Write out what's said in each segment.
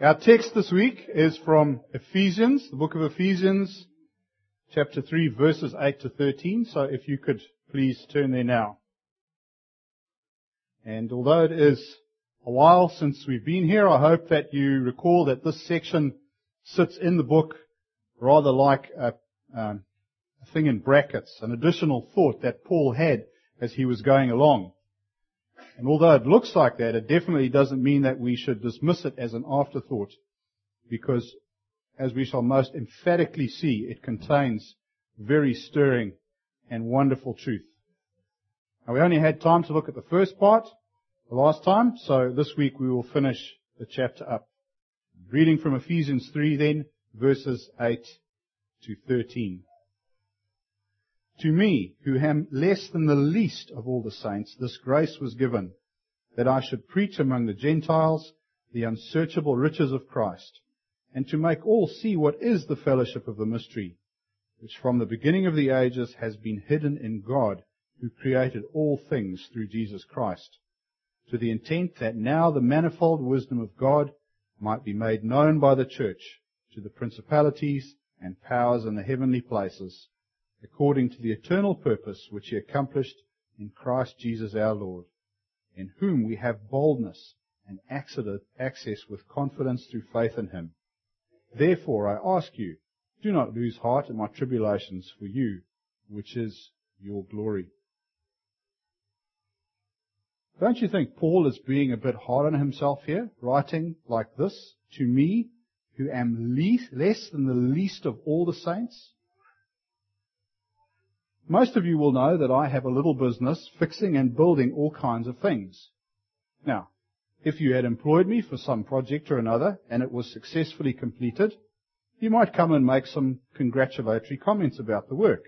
Our text this week is from Ephesians, the book of Ephesians, chapter 3, verses 8 to 13. So if you could please turn there now. And although it is a while since we've been here, I hope that you recall that this section sits in the book rather like a, um, a thing in brackets, an additional thought that Paul had as he was going along. And although it looks like that, it definitely doesn't mean that we should dismiss it as an afterthought, because as we shall most emphatically see, it contains very stirring and wonderful truth. Now we only had time to look at the first part the last time, so this week we will finish the chapter up. Reading from Ephesians 3 then, verses 8 to 13. To me, who am less than the least of all the saints, this grace was given, that I should preach among the Gentiles the unsearchable riches of Christ, and to make all see what is the fellowship of the mystery, which from the beginning of the ages has been hidden in God, who created all things through Jesus Christ, to the intent that now the manifold wisdom of God might be made known by the church to the principalities and powers in the heavenly places, according to the eternal purpose which he accomplished in Christ Jesus our Lord, in whom we have boldness and access with confidence through faith in him. Therefore I ask you, do not lose heart in my tribulations for you, which is your glory. Don't you think Paul is being a bit hard on himself here, writing like this, to me, who am least, less than the least of all the saints? Most of you will know that I have a little business fixing and building all kinds of things. Now, if you had employed me for some project or another and it was successfully completed, you might come and make some congratulatory comments about the work.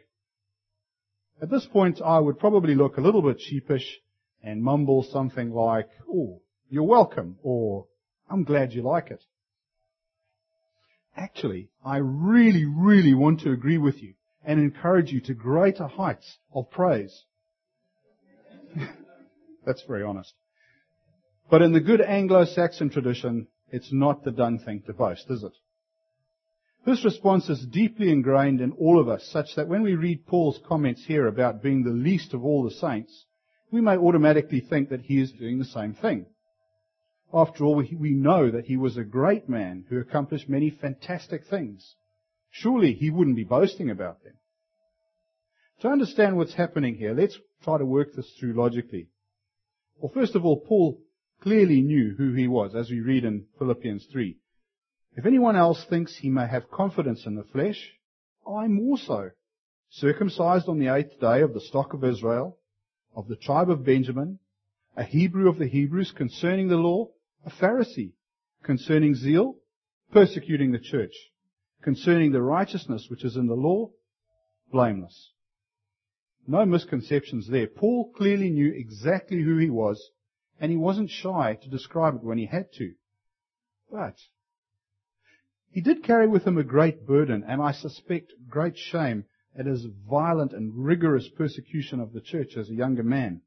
At this point, I would probably look a little bit sheepish and mumble something like, oh, you're welcome, or I'm glad you like it. Actually, I really, really want to agree with you and encourage you to greater heights of praise. That's very honest. But in the good Anglo-Saxon tradition, it's not the done thing to boast, is it? This response is deeply ingrained in all of us, such that when we read Paul's comments here about being the least of all the saints, we may automatically think that he is doing the same thing. After all, we know that he was a great man who accomplished many fantastic things. Surely he wouldn't be boasting about them. To understand what's happening here, let's try to work this through logically. Well, first of all, Paul clearly knew who he was, as we read in Philippians 3. If anyone else thinks he may have confidence in the flesh, I more so. Circumcised on the eighth day of the stock of Israel, of the tribe of Benjamin, a Hebrew of the Hebrews concerning the law, a Pharisee concerning zeal, persecuting the church, concerning the righteousness which is in the law, blameless. No misconceptions there. Paul clearly knew exactly who he was, and he wasn't shy to describe it when he had to. But he did carry with him a great burden, and I suspect great shame at his violent and rigorous persecution of the church as a younger man.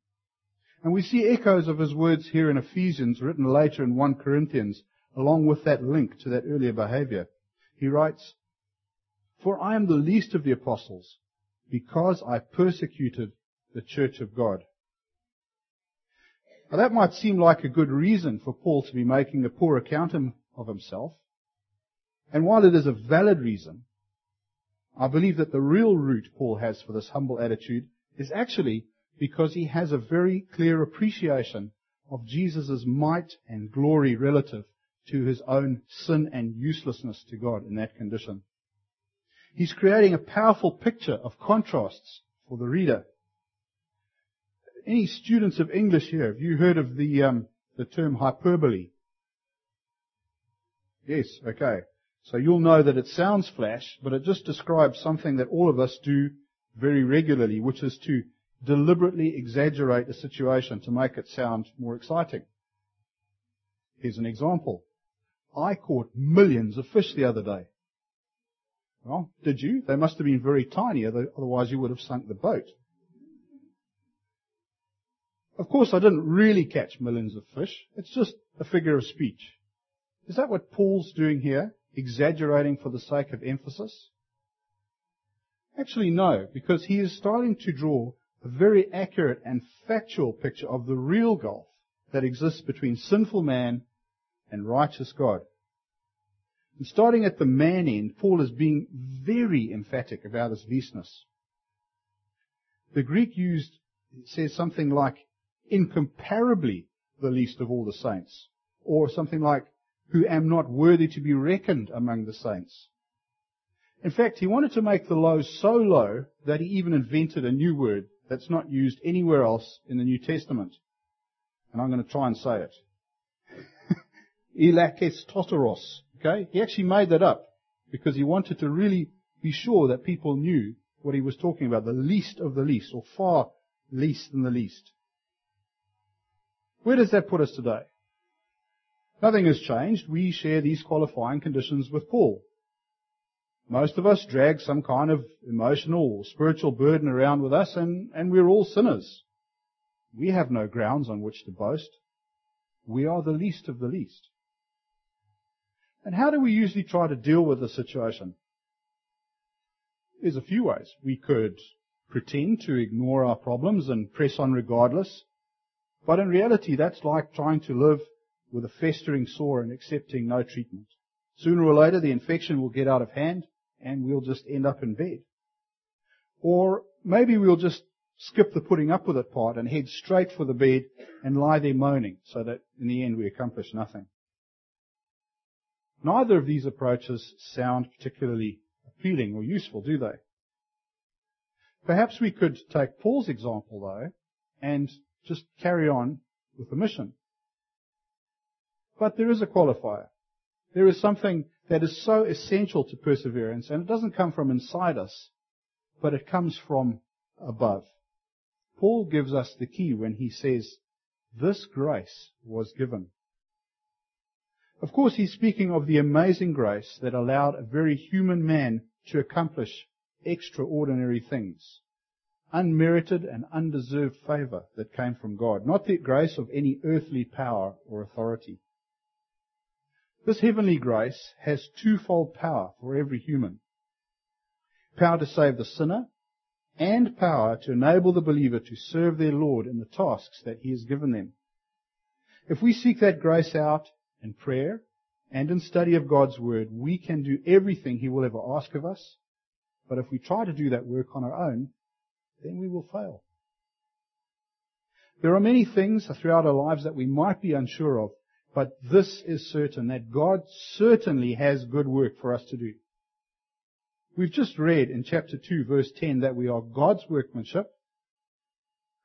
And we see echoes of his words here in Ephesians, written later in 1 Corinthians, along with that link to that earlier behavior. He writes, For I am the least of the apostles, because I persecuted the church of God. Now that might seem like a good reason for Paul to be making a poor account of himself. And while it is a valid reason, I believe that the real root Paul has for this humble attitude is actually because he has a very clear appreciation of Jesus' might and glory relative to his own sin and uselessness to God in that condition. He's creating a powerful picture of contrasts for the reader. Any students of English here, have you heard of the, um, the term hyperbole? Yes, okay. So you'll know that it sounds flash, but it just describes something that all of us do very regularly, which is to deliberately exaggerate a situation to make it sound more exciting. Here's an example. I caught millions of fish the other day. Well, did you? They must have been very tiny, otherwise you would have sunk the boat. Of course, I didn't really catch millions of fish. It's just a figure of speech. Is that what Paul's doing here? Exaggerating for the sake of emphasis? Actually, no, because he is starting to draw a very accurate and factual picture of the real gulf that exists between sinful man and righteous God. And starting at the man end, Paul is being very emphatic about his leastness. The Greek used says something like incomparably the least of all the saints, or something like who am not worthy to be reckoned among the saints. In fact, he wanted to make the low so low that he even invented a new word that's not used anywhere else in the New Testament. And I'm going to try and say it. Elachistoteros. Okay? He actually made that up because he wanted to really be sure that people knew what he was talking about, the least of the least, or far least than the least. Where does that put us today? Nothing has changed. We share these qualifying conditions with Paul. Most of us drag some kind of emotional or spiritual burden around with us and, and we're all sinners. We have no grounds on which to boast. We are the least of the least. And how do we usually try to deal with the situation? There's a few ways. We could pretend to ignore our problems and press on regardless. But in reality, that's like trying to live with a festering sore and accepting no treatment. Sooner or later, the infection will get out of hand and we'll just end up in bed. Or maybe we'll just skip the putting up with it part and head straight for the bed and lie there moaning so that in the end we accomplish nothing. Neither of these approaches sound particularly appealing or useful, do they? Perhaps we could take Paul's example though and just carry on with the mission. But there is a qualifier. There is something that is so essential to perseverance, and it doesn't come from inside us, but it comes from above. Paul gives us the key when he says, this grace was given. Of course, he's speaking of the amazing grace that allowed a very human man to accomplish extraordinary things. Unmerited and undeserved favor that came from God, not the grace of any earthly power or authority. This heavenly grace has twofold power for every human. Power to save the sinner and power to enable the believer to serve their Lord in the tasks that He has given them. If we seek that grace out in prayer and in study of God's Word, we can do everything He will ever ask of us. But if we try to do that work on our own, then we will fail. There are many things throughout our lives that we might be unsure of, but this is certain that God certainly has good work for us to do. We've just read in chapter 2 verse 10 that we are God's workmanship,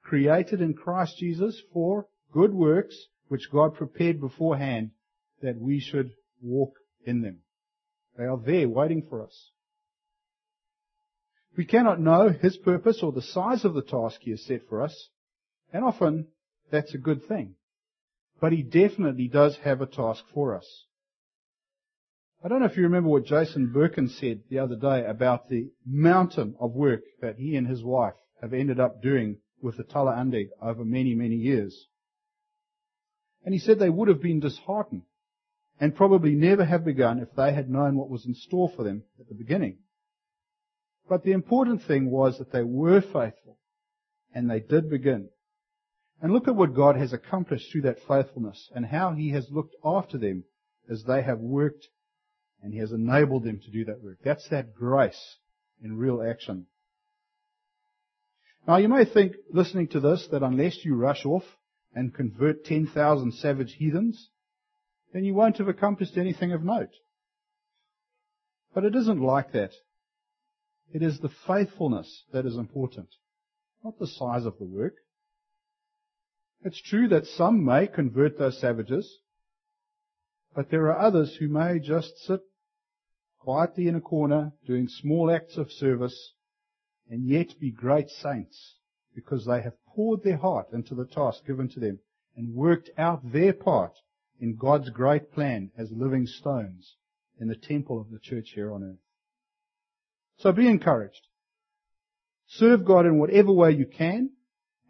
created in Christ Jesus for good works which God prepared beforehand that we should walk in them. They are there waiting for us. We cannot know His purpose or the size of the task He has set for us, and often that's a good thing. But he definitely does have a task for us. I don't know if you remember what Jason Birkin said the other day about the mountain of work that he and his wife have ended up doing with the Talaandig over many, many years. And he said they would have been disheartened and probably never have begun if they had known what was in store for them at the beginning. But the important thing was that they were faithful and they did begin. And look at what God has accomplished through that faithfulness and how He has looked after them as they have worked and He has enabled them to do that work. That's that grace in real action. Now you may think, listening to this, that unless you rush off and convert 10,000 savage heathens, then you won't have accomplished anything of note. But it isn't like that. It is the faithfulness that is important, not the size of the work. It's true that some may convert those savages, but there are others who may just sit quietly in a corner doing small acts of service and yet be great saints because they have poured their heart into the task given to them and worked out their part in God's great plan as living stones in the temple of the church here on earth. So be encouraged. Serve God in whatever way you can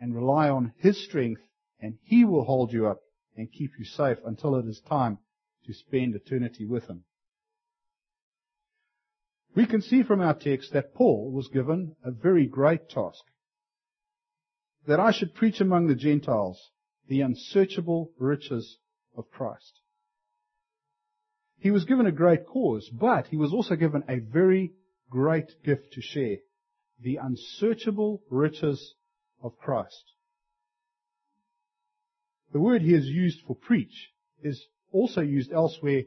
and rely on His strength and He will hold you up and keep you safe until it is time to spend eternity with him. We can see from our text that Paul was given a very great task. That I should preach among the Gentiles the unsearchable riches of Christ. He was given a great cause, but he was also given a very great gift to share. The unsearchable riches of Christ. The word here is used for preach is also used elsewhere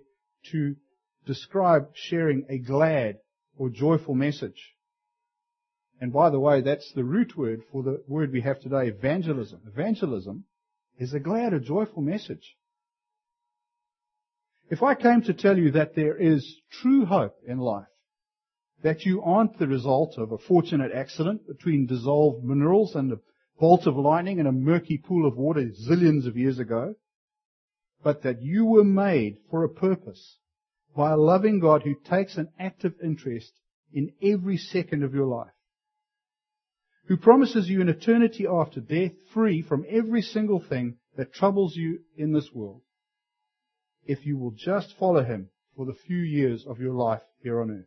to describe sharing a glad or joyful message. And by the way, that's the root word for the word we have today, evangelism. Evangelism is a glad or joyful message. If I came to tell you that there is true hope in life, that you aren't the result of a fortunate accident between dissolved minerals and a bolt of lightning in a murky pool of water zillions of years ago, but that you were made for a purpose by a loving God who takes an active interest in every second of your life, who promises you an eternity after death free from every single thing that troubles you in this world, if you will just follow him for the few years of your life here on earth.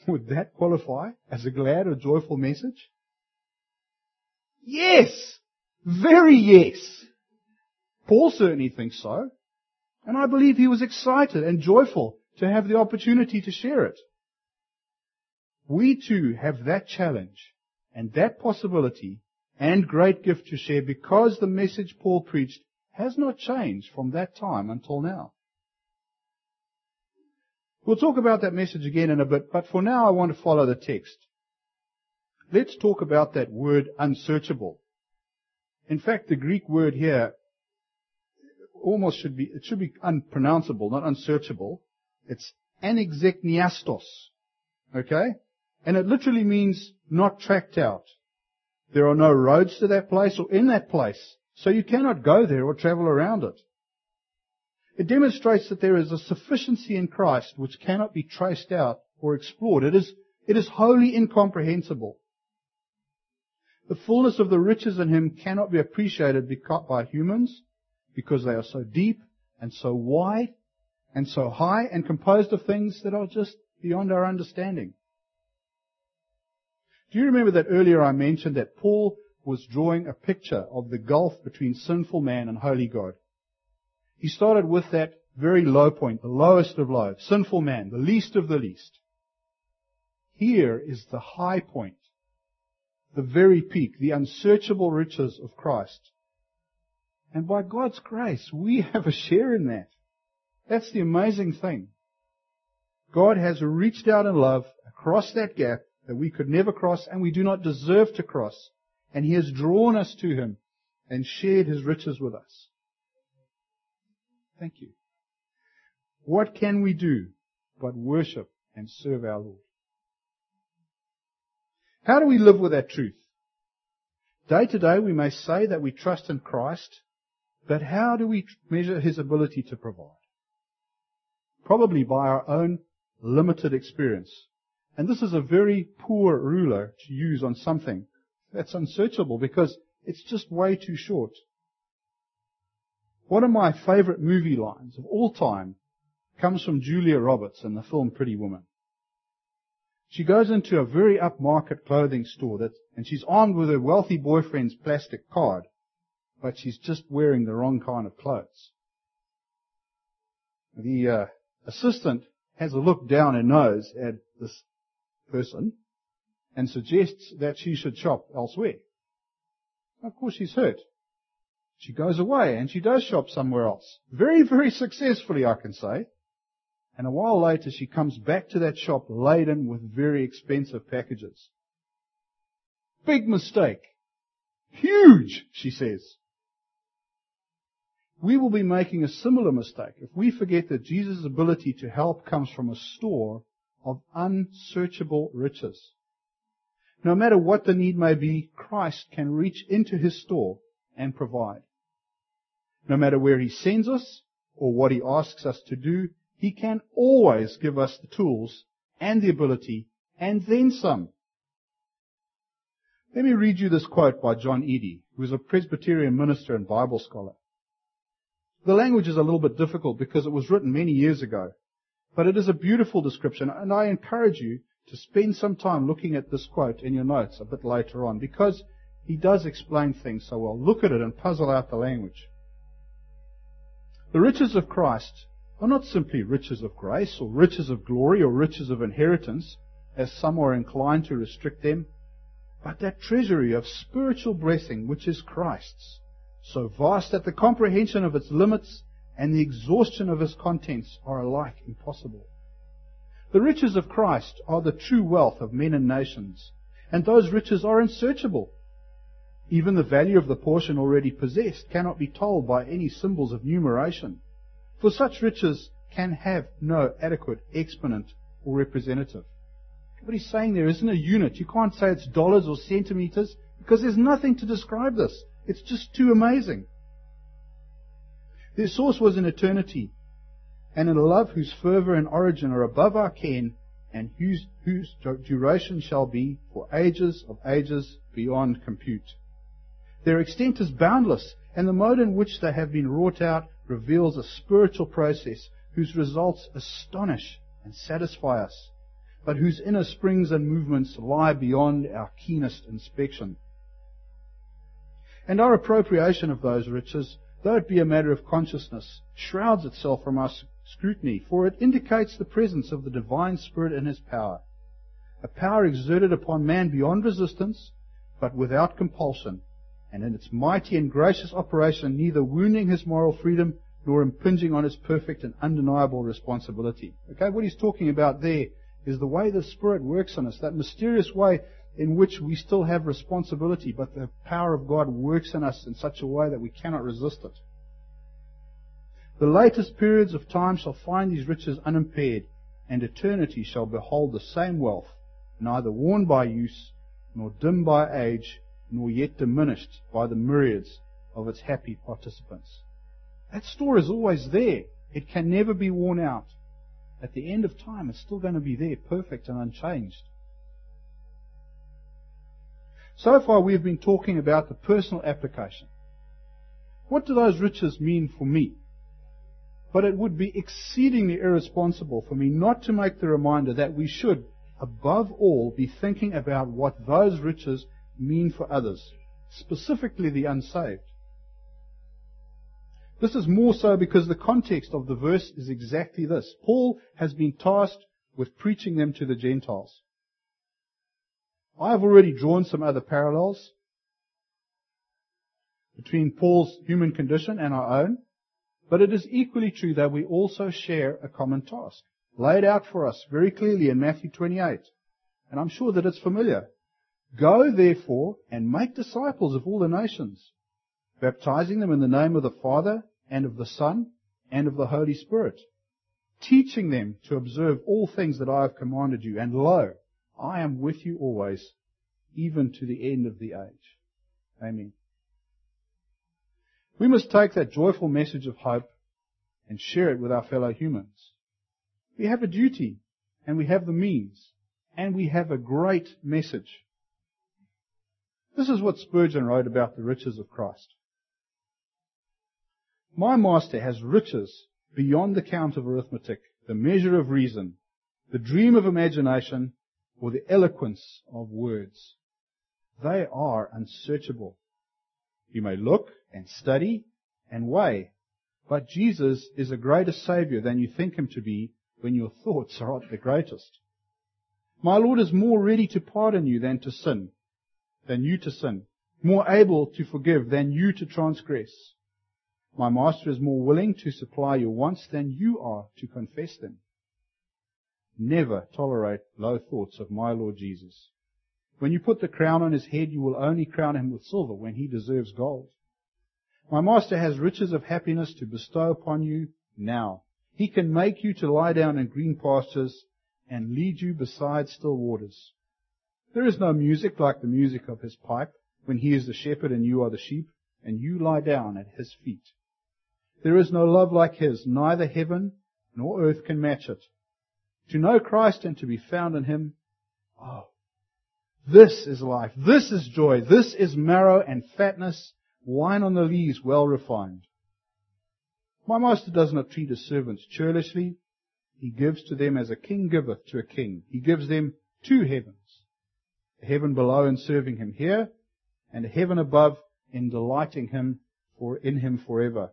Would that qualify as a glad or joyful message? Yes! Very yes! Paul certainly thinks so. And I believe he was excited and joyful to have the opportunity to share it. We too have that challenge and that possibility and great gift to share because the message Paul preached has not changed from that time until now. We'll talk about that message again in a bit, but for now I want to follow the text. Let's talk about that word unsearchable. In fact, the Greek word here almost should be, it should be unpronounceable, not unsearchable. It's anexichniastos. Okay? And it literally means not tracked out. There are no roads to that place or in that place, so you cannot go there or travel around it. It demonstrates that there is a sufficiency in Christ which cannot be traced out or explored. It is, it is wholly incomprehensible. The fullness of the riches in Him cannot be appreciated by humans because they are so deep and so wide and so high and composed of things that are just beyond our understanding. Do you remember that earlier I mentioned that Paul was drawing a picture of the gulf between sinful man and holy God? He started with that very low point, the lowest of low, sinful man, the least of the least. Here is the high point, the very peak, the unsearchable riches of Christ. And by God's grace, we have a share in that. That's the amazing thing. God has reached out in love across that gap that we could never cross and we do not deserve to cross. And He has drawn us to Him and shared His riches with us. Thank you. What can we do but worship and serve our Lord? How do we live with that truth? Day to day we may say that we trust in Christ but how do we measure his ability to provide? Probably by our own limited experience. And this is a very poor ruler to use on something that's unsearchable because it's just way too short. One of my favorite movie lines of all time comes from Julia Roberts in the film Pretty Woman. She goes into a very upmarket clothing store that, and she's armed with her wealthy boyfriend's plastic card but she's just wearing the wrong kind of clothes. The uh, assistant has a look down her nose at this person and suggests that she should shop elsewhere. Of course, she's hurt. She goes away and she does shop somewhere else. Very, very successfully, I can say. And a while later, she comes back to that shop laden with very expensive packages. Big mistake. Huge, she says we will be making a similar mistake if we forget that Jesus' ability to help comes from a store of unsearchable riches. No matter what the need may be, Christ can reach into his store and provide. No matter where he sends us or what he asks us to do, he can always give us the tools and the ability and then some. Let me read you this quote by John Eadie, who is a Presbyterian minister and Bible scholar. The language is a little bit difficult because it was written many years ago. But it is a beautiful description, and I encourage you to spend some time looking at this quote in your notes a bit later on because he does explain things so well. Look at it and puzzle out the language. The riches of Christ are not simply riches of grace or riches of glory or riches of inheritance, as some are inclined to restrict them, but that treasury of spiritual blessing which is Christ's, so vast that the comprehension of its limits and the exhaustion of its contents are alike impossible. The riches of Christ are the true wealth of men and nations, and those riches are unsearchable. Even the value of the portion already possessed cannot be told by any symbols of numeration, for such riches can have no adequate exponent or representative. What he's saying there isn't a unit. You can't say it's dollars or centimeters because there's nothing to describe this. It's just too amazing. Their source was in eternity, and in a love whose fervor and origin are above our ken, and whose, whose duration shall be for ages of ages beyond compute. Their extent is boundless, and the mode in which they have been wrought out reveals a spiritual process whose results astonish and satisfy us, but whose inner springs and movements lie beyond our keenest inspection. And our appropriation of those riches, though it be a matter of consciousness, shrouds itself from our scrutiny, for it indicates the presence of the divine Spirit in His power. A power exerted upon man beyond resistance, but without compulsion, and in its mighty and gracious operation neither wounding his moral freedom nor impinging on his perfect and undeniable responsibility. Okay, what he's talking about there is the way the Spirit works on us, that mysterious way in which we still have responsibility, but the power of God works in us in such a way that we cannot resist it. The latest periods of time shall find these riches unimpaired, and eternity shall behold the same wealth, neither worn by use, nor dimmed by age, nor yet diminished by the myriads of its happy participants. That store is always there. It can never be worn out. At the end of time, it's still going to be there, perfect and unchanged. So far, we have been talking about the personal application. What do those riches mean for me? But it would be exceedingly irresponsible for me not to make the reminder that we should, above all, be thinking about what those riches mean for others, specifically the unsaved. This is more so because the context of the verse is exactly this. Paul has been tasked with preaching them to the Gentiles. I have already drawn some other parallels between Paul's human condition and our own, but it is equally true that we also share a common task, laid out for us very clearly in Matthew 28. And I'm sure that it's familiar. Go therefore and make disciples of all the nations, baptizing them in the name of the Father and of the Son and of the Holy Spirit, teaching them to observe all things that I have commanded you. And lo, I am with you always, even to the end of the age. Amen. We must take that joyful message of hope and share it with our fellow humans. We have a duty and we have the means and we have a great message. This is what Spurgeon wrote about the riches of Christ. My master has riches beyond the count of arithmetic, the measure of reason, the dream of imagination, or the eloquence of words. They are unsearchable. You may look and study and weigh, but Jesus is a greater Savior than you think Him to be when your thoughts are at the greatest. My Lord is more ready to pardon you than to sin than you to sin, more able to forgive than you to transgress. My master is more willing to supply your wants than you are to confess them. Never tolerate low thoughts of my Lord Jesus. When you put the crown on his head, you will only crown him with silver when he deserves gold. My master has riches of happiness to bestow upon you now. He can make you to lie down in green pastures and lead you beside still waters. There is no music like the music of his pipe when he is the shepherd and you are the sheep and you lie down at his feet. There is no love like his, neither heaven nor earth can match it. To know Christ and to be found in him, oh, this is life, this is joy, this is marrow and fatness, wine on the lees well refined. My master does not treat his servants churlishly. He gives to them as a king giveth to a king. He gives them two heavens. A heaven below in serving him here, and a heaven above in delighting him for in him forever.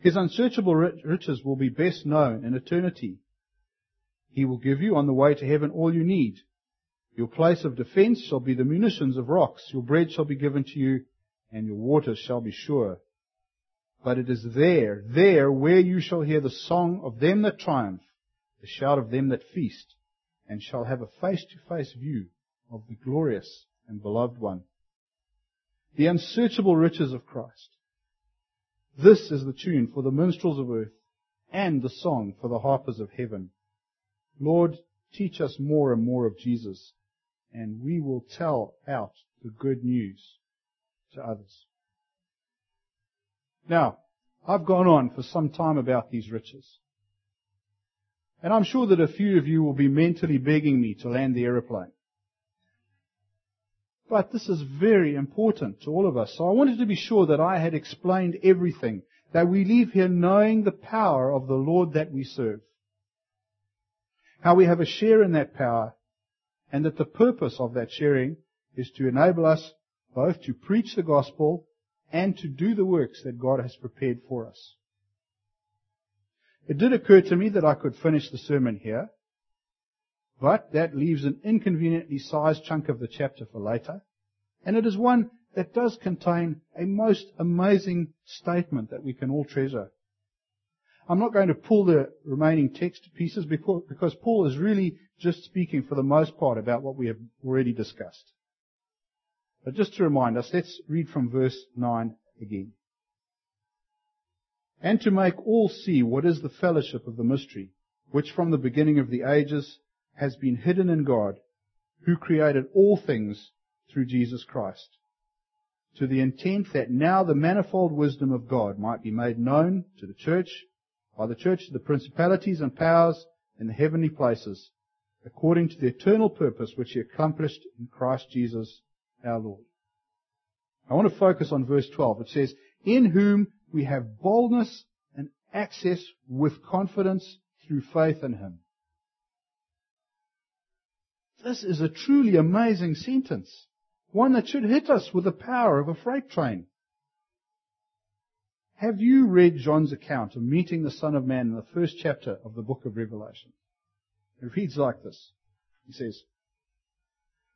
His unsearchable riches will be best known in eternity. He will give you on the way to heaven all you need. Your place of defense shall be the munitions of rocks. Your bread shall be given to you, and your waters shall be sure. But it is there, there where you shall hear the song of them that triumph, the shout of them that feast, and shall have a face-to-face view of the glorious and beloved one. The unsearchable riches of Christ. This is the tune for the minstrels of earth and the song for the harpers of heaven. Lord, teach us more and more of Jesus, and we will tell out the good news to others. Now, I've gone on for some time about these riches. And I'm sure that a few of you will be mentally begging me to land the aeroplane. But this is very important to all of us. So I wanted to be sure that I had explained everything, that we leave here knowing the power of the Lord that we serve. How we have a share in that power, and that the purpose of that sharing is to enable us both to preach the gospel and to do the works that God has prepared for us. It did occur to me that I could finish the sermon here, but that leaves an inconveniently sized chunk of the chapter for later, and it is one that does contain a most amazing statement that we can all treasure. I'm not going to pull the remaining text pieces because, because Paul is really just speaking for the most part about what we have already discussed. But just to remind us, let's read from verse 9 again. And to make all see what is the fellowship of the mystery, which from the beginning of the ages has been hidden in God, who created all things through Jesus Christ, to the intent that now the manifold wisdom of God might be made known to the church, by the church to the principalities and powers in the heavenly places, according to the eternal purpose which he accomplished in Christ Jesus our Lord. I want to focus on verse 12. It says, In whom we have boldness and access with confidence through faith in him. This is a truly amazing sentence. One that should hit us with the power of a freight train. Have you read John's account of meeting the Son of Man in the first chapter of the book of Revelation? It reads like this. He says,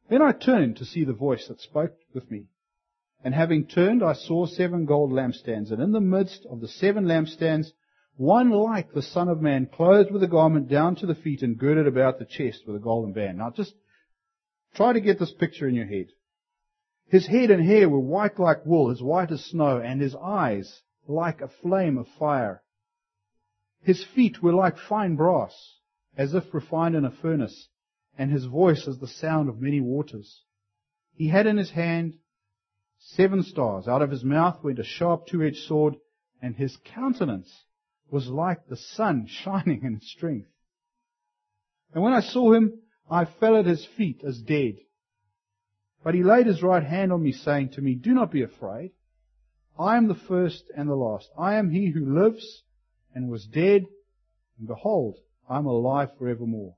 Then I turned to see the voice that spoke with me. And having turned, I saw seven gold lampstands, and in the midst of the seven lampstands, one like the Son of Man, clothed with a garment down to the feet and girded about the chest with a golden band. Now just try to get this picture in your head. His head and hair were white like wool, as white as snow, and his eyes like a flame of fire. His feet were like fine brass, as if refined in a furnace, and his voice as the sound of many waters. He had in his hand seven stars. Out of his mouth went a sharp two-edged sword, and his countenance was like the sun shining in strength. And when I saw him, I fell at his feet as dead. But he laid his right hand on me, saying to me, Do not be afraid. I am the first and the last. I am he who lives and was dead, and behold, I am alive forevermore.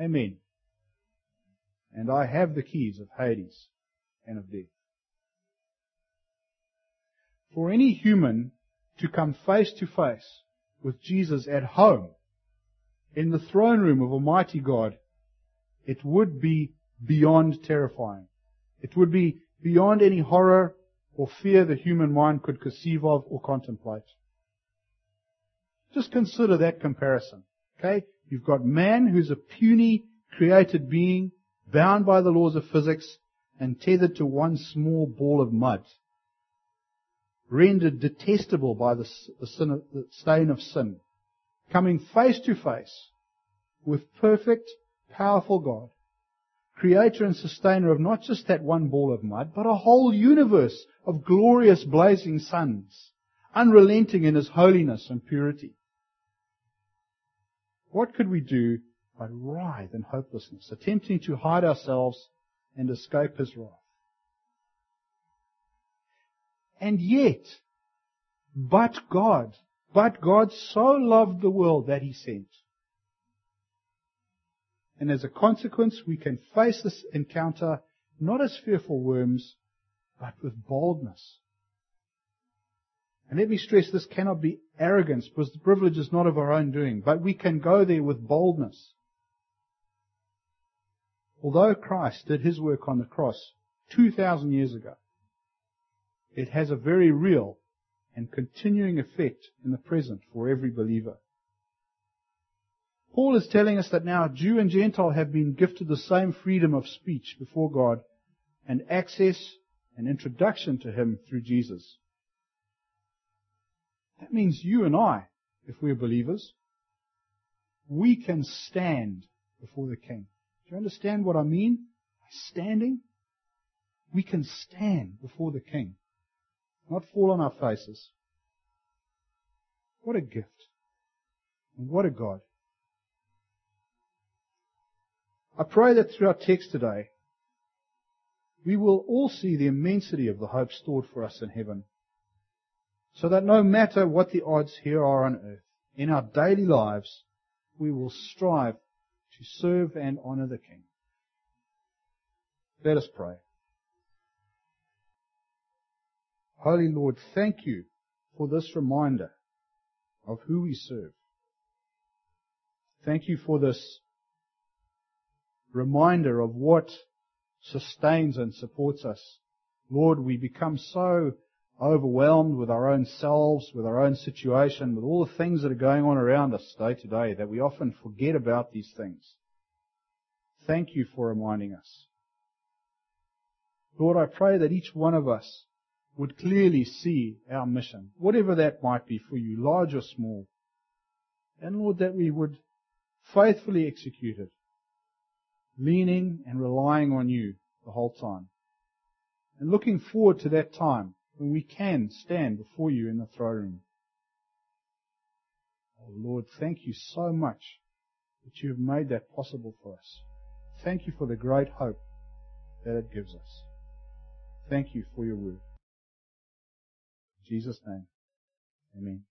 Amen. And I have the keys of Hades and of death. For any human to come face to face with Jesus at home in the throne room of Almighty God, it would be beyond terrifying. It would be beyond any horror or fear the human mind could conceive of or contemplate. Just consider that comparison. Okay? You've got man who's a puny created being, bound by the laws of physics, and tethered to one small ball of mud rendered detestable by the, the, the stain of sin, coming face to face with perfect, powerful God, creator and sustainer of not just that one ball of mud, but a whole universe of glorious blazing suns, unrelenting in his holiness and purity. What could we do but writhe in hopelessness, attempting to hide ourselves and escape his wrath? And yet, but God. But God so loved the world that he sent. And as a consequence, we can face this encounter not as fearful worms, but with boldness. And let me stress this cannot be arrogance because the privilege is not of our own doing, but we can go there with boldness. Although Christ did his work on the cross 2,000 years ago, it has a very real and continuing effect in the present for every believer. Paul is telling us that now Jew and Gentile have been gifted the same freedom of speech before God and access and introduction to Him through Jesus. That means you and I, if we're believers, we can stand before the King. Do you understand what I mean by standing? We can stand before the King, not fall on our faces. What a gift. And what a God. I pray that through our text today, we will all see the immensity of the hope stored for us in heaven. So that no matter what the odds here are on earth, in our daily lives, we will strive to serve and honor the King. Let us pray. Holy Lord, thank you for this reminder of who we serve. Thank you for this reminder of what sustains and supports us. Lord, we become so overwhelmed with our own selves, with our own situation, with all the things that are going on around us day to day that we often forget about these things. Thank you for reminding us. Lord, I pray that each one of us would clearly see our mission, whatever that might be for you, large or small. And Lord, that we would faithfully execute it, leaning and relying on you the whole time. And looking forward to that time when we can stand before you in the throne room. Oh Lord, thank you so much that you have made that possible for us. Thank you for the great hope that it gives us. Thank you for your word. In Jesus' name, amen.